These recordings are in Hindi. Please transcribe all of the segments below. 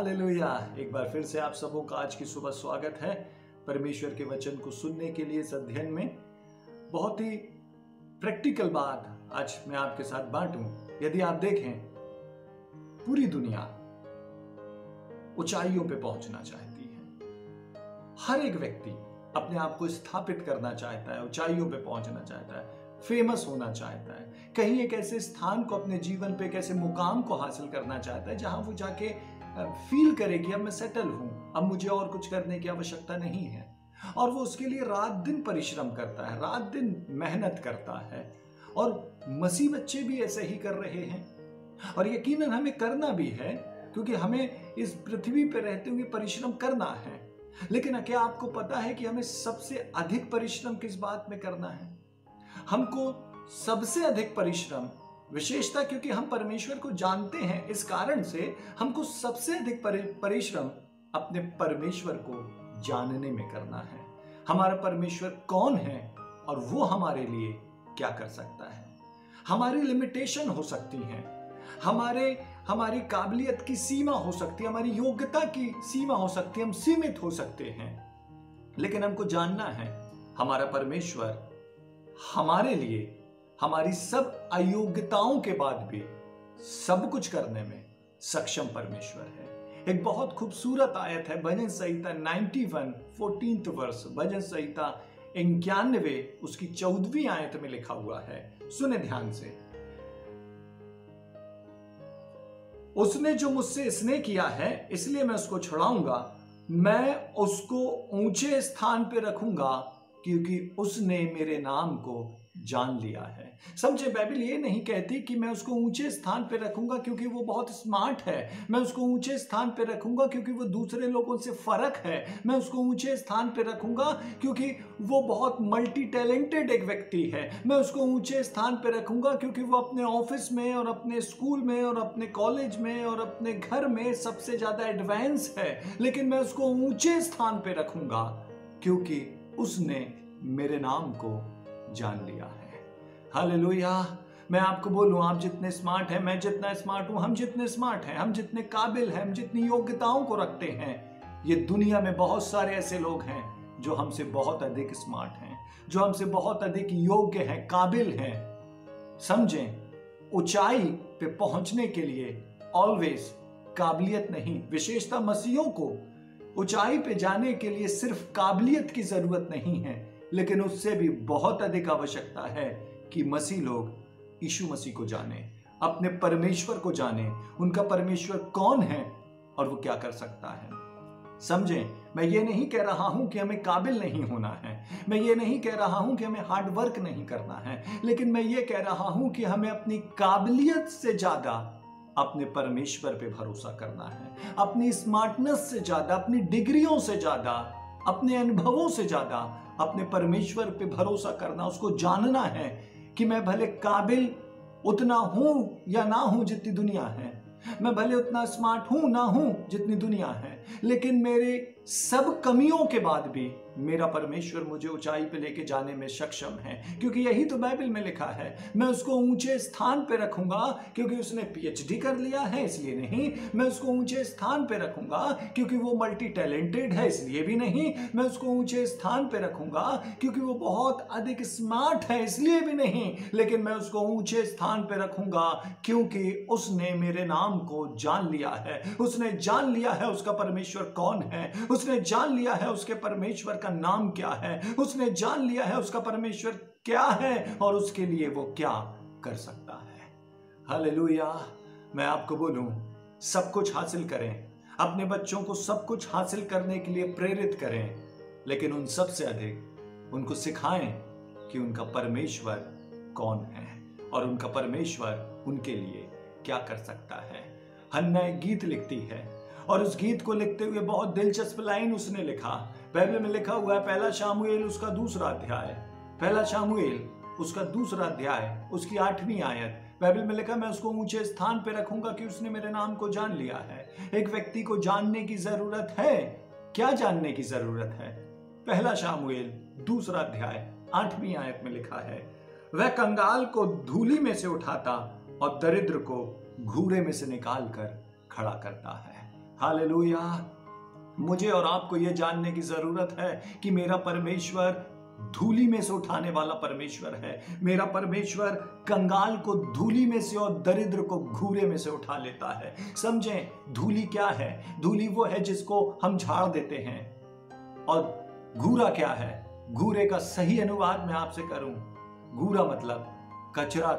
हालेलुया। एक बार फिर से आप सबों का आज की सुबह स्वागत है। परमेश्वर के वचन को सुनने के लिए इस अध्ययन में बहुत ही प्रैक्टिकल बात आज मैं आपके साथ बांटूं। यदि आप देखें, पूरी दुनिया ऊंचाइयों पे पहुँचना चाहती है। हर एक व्यक्ति अपने आप को स्थापित करना चाहता है, ऊंचाइयों पे पहुँचना चाहता है फ़ेमस होना चाहता है। कहीं एक ऐसे स्थान को अपने जीवन पे, एक ऐसे मुकाम को हासिल करना चाहता है, जहाँ वो जाके फील करे कि अब मैं सेटल हूँ, अब मुझे और कुछ करने की आवश्यकता नहीं है। और वो उसके लिए रात दिन परिश्रम करता है, रात दिन मेहनत करता है। और मसीह बच्चे भी ऐसे ही कर रहे हैं। और यकीनन हमें करना भी है, क्योंकि हमें इस पृथ्वी पर रहते हुए परिश्रम करना है। लेकिन क्या आपको पता है कि हमें सबसे अधिक परिश्रम किस बात में करना है? हमको सबसे अधिक परिश्रम विशेषता क्योंकि हम परमेश्वर को जानते हैं, इस कारण से हमको सबसे अधिक परिश्रम अपने परमेश्वर को जानने में करना है। हमारा परमेश्वर कौन है और वो हमारे लिए क्या कर सकता है? हमारी लिमिटेशन हो सकती है। हमारे, हमारी काबिलियत की सीमा हो सकती है, हमारी योग्यता की सीमा हो सकती है, हम सीमित हो सकते हैं। लेकिन हमको जानना है, हमारा परमेश्वर हमारे लिए हमारी सब अयोग्यताओं के बाद भी सब कुछ करने में सक्षम परमेश्वर है। एक बहुत खूबसूरत आयत है, भजन संहिता 91 फोर्टींथ वर्ष भजन संहिता इक्यानवे, उसकी चौदहवीं आयत में लिखा हुआ है। सुने ध्यान से। उसने जो मुझसे स्नेह किया है, इसलिए मैं उसको छुड़ाऊँगा, मैं उसको ऊँचे स्थान पर रखूँगा क्योंकि उसने मेरे नाम को जान लिया है। समझे, बाइबल ये नहीं कहती कि मैं उसको ऊँचे स्थान पर रखूँगा क्योंकि वो बहुत स्मार्ट है। मैं उसको ऊँचे स्थान पर रखूँगा क्योंकि वो दूसरे लोगों से फ़र्क है। मैं उसको ऊँचे स्थान पर रखूँगा क्योंकि वो बहुत मल्टी टैलेंटेड एक व्यक्ति है। मैं उसको ऊँचे स्थान पर रखूँगा क्योंकि वो अपने ऑफ़िस में और अपने स्कूल में और अपने कॉलेज में और अपने घर में सबसे ज़्यादा एडवांस है। लेकिन मैं उसको ऊँचे स्थान पर रखूँगा क्योंकि उसने मेरे नाम को जान लिया है। हालेलुया। मैं आपको बोलूँ, आप जितने स्मार्ट हैं, मैं जितना स्मार्ट हूँ, हम जितने स्मार्ट हैं, हम जितने काबिल हैं, हम जितनी योग्यताओं को रखते हैं, ये दुनिया में बहुत सारे ऐसे लोग हैं जो हमसे बहुत अधिक स्मार्ट हैं, जो हमसे बहुत अधिक योग्य हैं, काबिल हैं। समझें, ऊंचाई पे पहुँचने के लिए ऑलवेज काबिलियत नहीं, विशेषता मसीहों को ऊंचाई पे जाने के लिए सिर्फ़ काबिलियत की ज़रूरत नहीं है, लेकिन उससे भी बहुत अधिक आवश्यकता है कि मसीह लोग यीशु मसीह को जाने, अपने परमेश्वर को जाने, उनका परमेश्वर कौन है और वो क्या कर सकता है। समझें, मैं ये नहीं कह रहा हूँ कि हमें काबिल नहीं होना है, मैं ये नहीं कह रहा हूँ कि हमें हार्ड वर्क नहीं करना है, लेकिन मैं ये कह रहा हूँ कि हमें अपनी काबिलियत से ज़्यादा अपने परमेश्वर पे भरोसा करना है। अपनी स्मार्टनेस से ज़्यादा, अपनी डिग्रियों से ज़्यादा, अपने अनुभवों से ज़्यादा अपने परमेश्वर पे भरोसा करना, उसको जानना है कि मैं भले काबिल उतना हूँ या ना हूँ जितनी दुनिया है। मैं भले उतना स्मार्ट हूँ, ना हूँ जितनी दुनिया है, लेकिन मेरे सब कमियों के बाद भी मेरा परमेश्वर मुझे ऊंचाई पे लेके जाने में सक्षम है, क्योंकि यही तो बाइबल में लिखा है। मैं उसको ऊँचे स्थान पे रखूँगा, क्योंकि उसने पीएचडी कर लिया है, इसलिए नहीं। मैं उसको ऊँचे स्थान पे रखूँगा, क्योंकि वो मल्टी टैलेंटेड है, इसलिए भी नहीं। मैं उसको ऊँचे स्थान पे रखूँगा, क्योंकि वो बहुत अधिक स्मार्ट है, इसलिए भी नहीं। लेकिन मैं उसको ऊँचे स्थान पे रखूँगा, क्योंकि उसने मेरे नाम को जान लिया है। उसने जान लिया है उसका परमेश्वर कौन है। उसने जान लिया है उसके परमेश्वर का नाम क्या है? उसने जान लिया है उसका परमेश्वर क्या है और उसके लिए वो क्या कर सकता है? हालेलुया। मैं आपको बोलूँ, सब कुछ हासिल करें। अपने बच्चों को सब कुछ हासिल करने के लिए प्रेरित करें। लेकिन उन सबसे अधिक उनको सिखाएँ कि उनका परमेश्वर कौन है और उनका परमेश्वर उनके लिए क्या कर सकता है। हन्ना एक गीत लिखती है और उस गीत को लिखते हुए बहुत दिलचस्प लाइन उसने लिखा। बाइबल में लिखा हुआ है, पहला शामुएल, उसका दूसरा अध्याय। पहला शामुएल, उसका दूसरा अध्याय, उसकी आठवीं आयत। बाइबल में लिखा, मैं उसको ऊँचे स्थान पर रखूँगा कि उसने मेरे नाम को जान लिया है। एक व्यक्ति को जानने की ज़रूरत है। क्या जानने की ज़रूरत है? पहला शामुएल, दूसरा अध्याय, आठवीं आयत में लिखा है, वह कंगाल को धूली में से उठाता और दरिद्र को घूरे में से निकाल कर खड़ा करता है। हालेलुया। मुझे और आपको यह जानने की ज़रूरत है कि मेरा परमेश्वर धूली में से उठाने वाला परमेश्वर है। मेरा परमेश्वर कंगाल को धूली में से और दरिद्र को घूरे में से उठा लेता है। समझें, धूली क्या है? धूली वो है जिसको हम झाड़ देते हैं। और घूरा क्या है? घूरे का सही अनुवाद मैं आपसे करूँ। घूरा मतलब कचरा।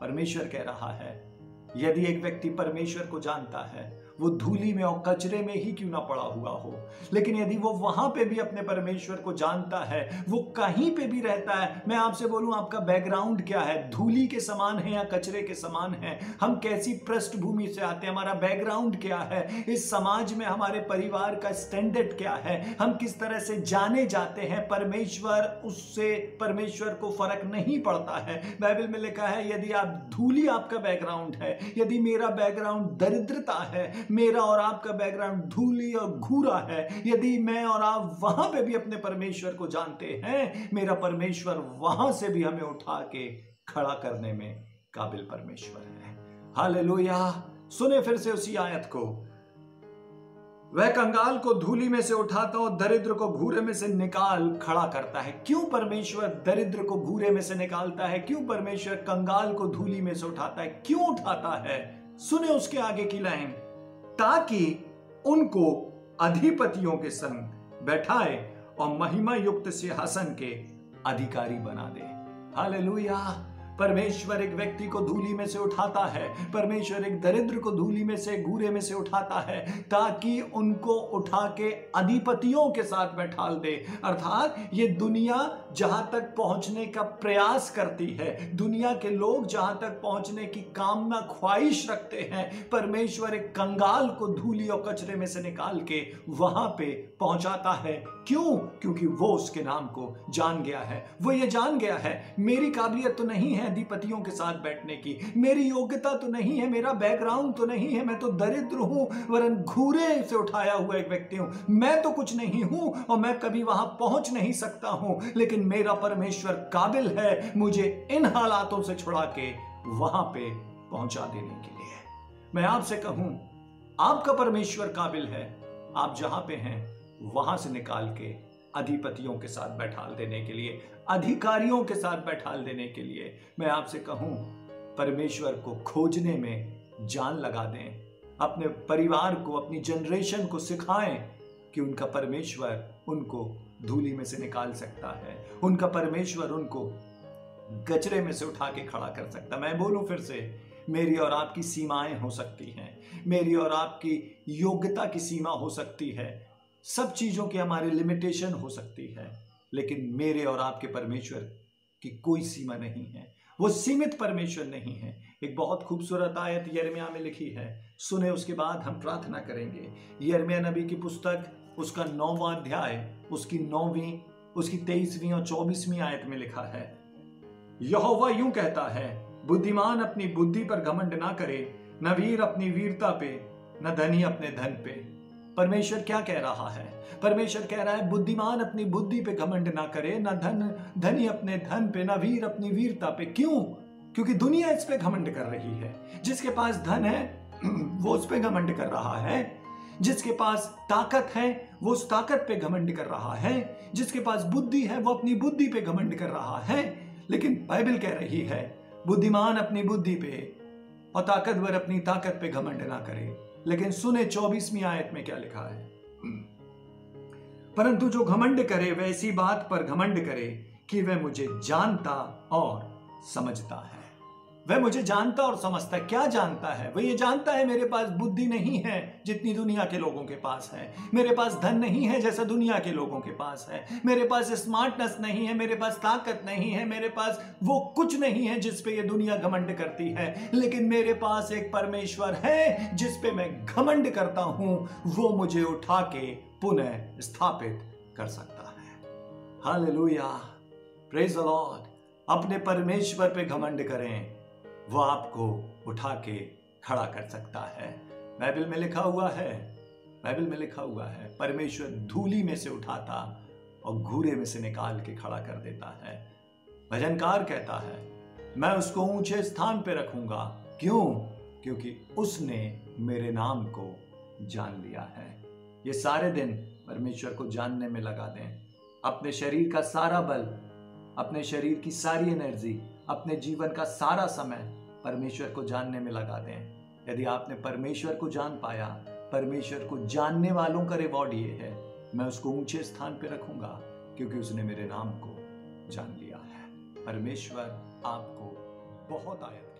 परमेश्वर कह रहा है, यदि एक व्यक्ति परमेश्वर को जानता है वो धूली में और कचरे में ही क्यों ना पड़ा हुआ हो? लेकिन यदि वो वहाँ पे भी अपने परमेश्वर को जानता है, वो कहीं पे भी रहता है, मैं आपसे बोलूँ, आपका बैकग्राउंड क्या है? धूली के समान है या कचरे के समान है? हम कैसी पृष्ठभूमि से आते हैं? हमारा बैकग्राउंड क्या है? इस समाज में हमारे परिवार का स्टैंडर्ड क्या है? हम किस तरह से जाने जाते हैं? परमेश्वर, उससे परमेश्वर को फ़र्क नहीं पड़ता है। बाइबल में लिखा है, यदि आप धूली आपका बैकग्राउंड है, यदि मेरा बैकग्राउंड दरिद्रता है मेरा और आपका बैकग्राउंड धूली और घूरा है। यदि मैं और आप वहाँ पे भी अपने परमेश्वर को जानते हैं, मेरा परमेश्वर वहाँ से भी हमें उठा के खड़ा करने में काबिल परमेश्वर है। हालेलुया। सुने फिर से उसी आयत को। वह कंगाल को धूली में से उठाता और दरिद्र को घूरे में से निकाल खड़ा करता है। क्यों परमेश्वर दरिद्र को घूरे में से निकालता है? क्यों परमेश्वर कंगाल को धूली में से उठाता है? क्यों उठाता है? सुने उसके आगे की लाइन। ताकि उनको अधिपतियों के संग बैठाए और महिमा युक्त सिंहासन के अधिकारी बना दे। हालेलुया। परमेश्वर एक व्यक्ति को धूली में से उठाता है, परमेश्वर एक दरिद्र को धूली में से घूरे में से उठाता है, ताकि उनको उठा के अधिपतियों के साथ बैठाल दे। अर्थात ये दुनिया जहाँ तक पहुँचने का प्रयास करती है, दुनिया के लोग जहाँ तक पहुँचने की कामना ख्वाहिश रखते हैं, परमेश्वर एक कंगाल को धूली और कचरे में से निकाल के वहाँ पे पहुंचाता है। क्यों? क्योंकि वो उसके नाम को जान गया है। वो ये जान गया है, मेरी काबिलियत तो नहीं है अधिपतियों के साथ बैठने की। मेरी योग्यता तो नहीं है, मेरा बैकग्राउंड तो नहीं है, मैं तो दरिद्र हूँ, वरन घूरे से उठाया हुआ एक व्यक्ति हूँ। मैं तो कुछ नहीं हूँ और मैं कभी वहाँ पहुँच नहीं सकता हूँ, लेकिन मेरा परमेश्वर काबिल है मुझे इन हालातों से छुड़ा के वहाँ पे पहुँचा देने के लिए। मैं आपसे कहूँ, आपका परमेश्वर काबिल है, आप जहाँ पे हैं वहाँ से निकाल के अधिपतियों के साथ बैठाल देने के लिए, अधिकारियों के साथ बैठाल देने के लिए मैं आपसे कहूँ, परमेश्वर को खोजने में जान लगा दें, अपने परिवार को, अपनी जनरेशन को सिखाएँ कि उनका परमेश्वर उनको धूली में से निकाल सकता है, उनका परमेश्वर उनको गचरे में से उठा के खड़ा कर सकता मैं बोलूँ फिर से, मेरी और आपकी सीमाएँ हो सकती हैं, मेरी और आपकी योग्यता की सीमा हो सकती है सब चीज़ों की हमारी लिमिटेशन हो सकती है, लेकिन मेरे और आपके परमेश्वर की कोई सीमा नहीं है। वो सीमित परमेश्वर नहीं है। एक बहुत खूबसूरत आयत यरमिया में लिखी है। सुने, उसके बाद हम प्रार्थना करेंगे। यरमिया नबी की पुस्तक, उसका नौवा अध्याय, उसकी नौवीं, उसकी तेईसवीं और चौबीसवीं आयत में लिखा है। यहोवा यूँ कहता है, बुद्धिमान अपनी बुद्धि पर घमंड ना करे, न वीर अपनी वीरता पे, न धनी अपने धन पे। परमेश्वर क्या कह रहा है? परमेश्वर कह रहा है, बुद्धिमान अपनी बुद्धि पे घमंड ना करे, ना धन, धनी अपने धन पे, ना वीर अपनी वीरता पे। क्यों? क्योंकि दुनिया इस पे घमंड कर रही है। जिसके पास धन है, वो उस पे घमंड कर रहा है। जिसके पास ताकत है, वो उस ताकत पे घमंड कर रहा है। जिसके पास बुद्धि है, वो अपनी बुद्धि पे घमंड कर रहा है। लेकिन बाइबल कह रही है, बुद्धिमान अपनी बुद्धि पे और ताकतवर अपनी ताकत पे घमंड ना करे। लेकिन सुने चौबीसवीं आयत में क्या लिखा है? परंतु जो घमंड करे, वह ऐसी बात पर घमंड करे कि वह मुझे जानता और समझता है। वह मुझे जानता और समझता क्या जानता है? वह ये जानता है मेरे पास बुद्धि नहीं है जितनी दुनिया के लोगों के पास है। मेरे पास धन नहीं है जैसा दुनिया के लोगों के पास है। मेरे पास स्मार्टनेस नहीं है, मेरे पास ताकत नहीं है, मेरे पास वो कुछ नहीं है जिस पे ये दुनिया घमंड करती है। लेकिन मेरे पास एक परमेश्वर है जिस पे मैं घमंड करता हूँ, वो मुझे उठा के पुनः स्थापित कर सकता है। हालेलुया। प्रेज अपने परमेश्वर पे घमंड करें। वो आपको उठा के खड़ा कर सकता है। बाइबल में लिखा हुआ है, बाइबल में लिखा हुआ है, परमेश्वर धूली में से उठाता और घूरे में से निकाल के खड़ा कर देता है। भजनकार कहता है, मैं उसको ऊँचे स्थान पर रखूँगा। क्यों? क्योंकि उसने मेरे नाम को जान लिया है। ये सारे दिन परमेश्वर को जानने में लगा दें। अपने शरीर का सारा बल, अपने शरीर की सारी एनर्जी अपने जीवन का सारा समय परमेश्वर को जानने में लगा दें यदि आपने परमेश्वर को जान पाया, परमेश्वर को जानने वालों का रिवॉर्ड ये है, मैं उसको ऊँचे स्थान पर रखूँगा, क्योंकि उसने मेरे नाम को जान लिया है। परमेश्वर आपको बहुत आयत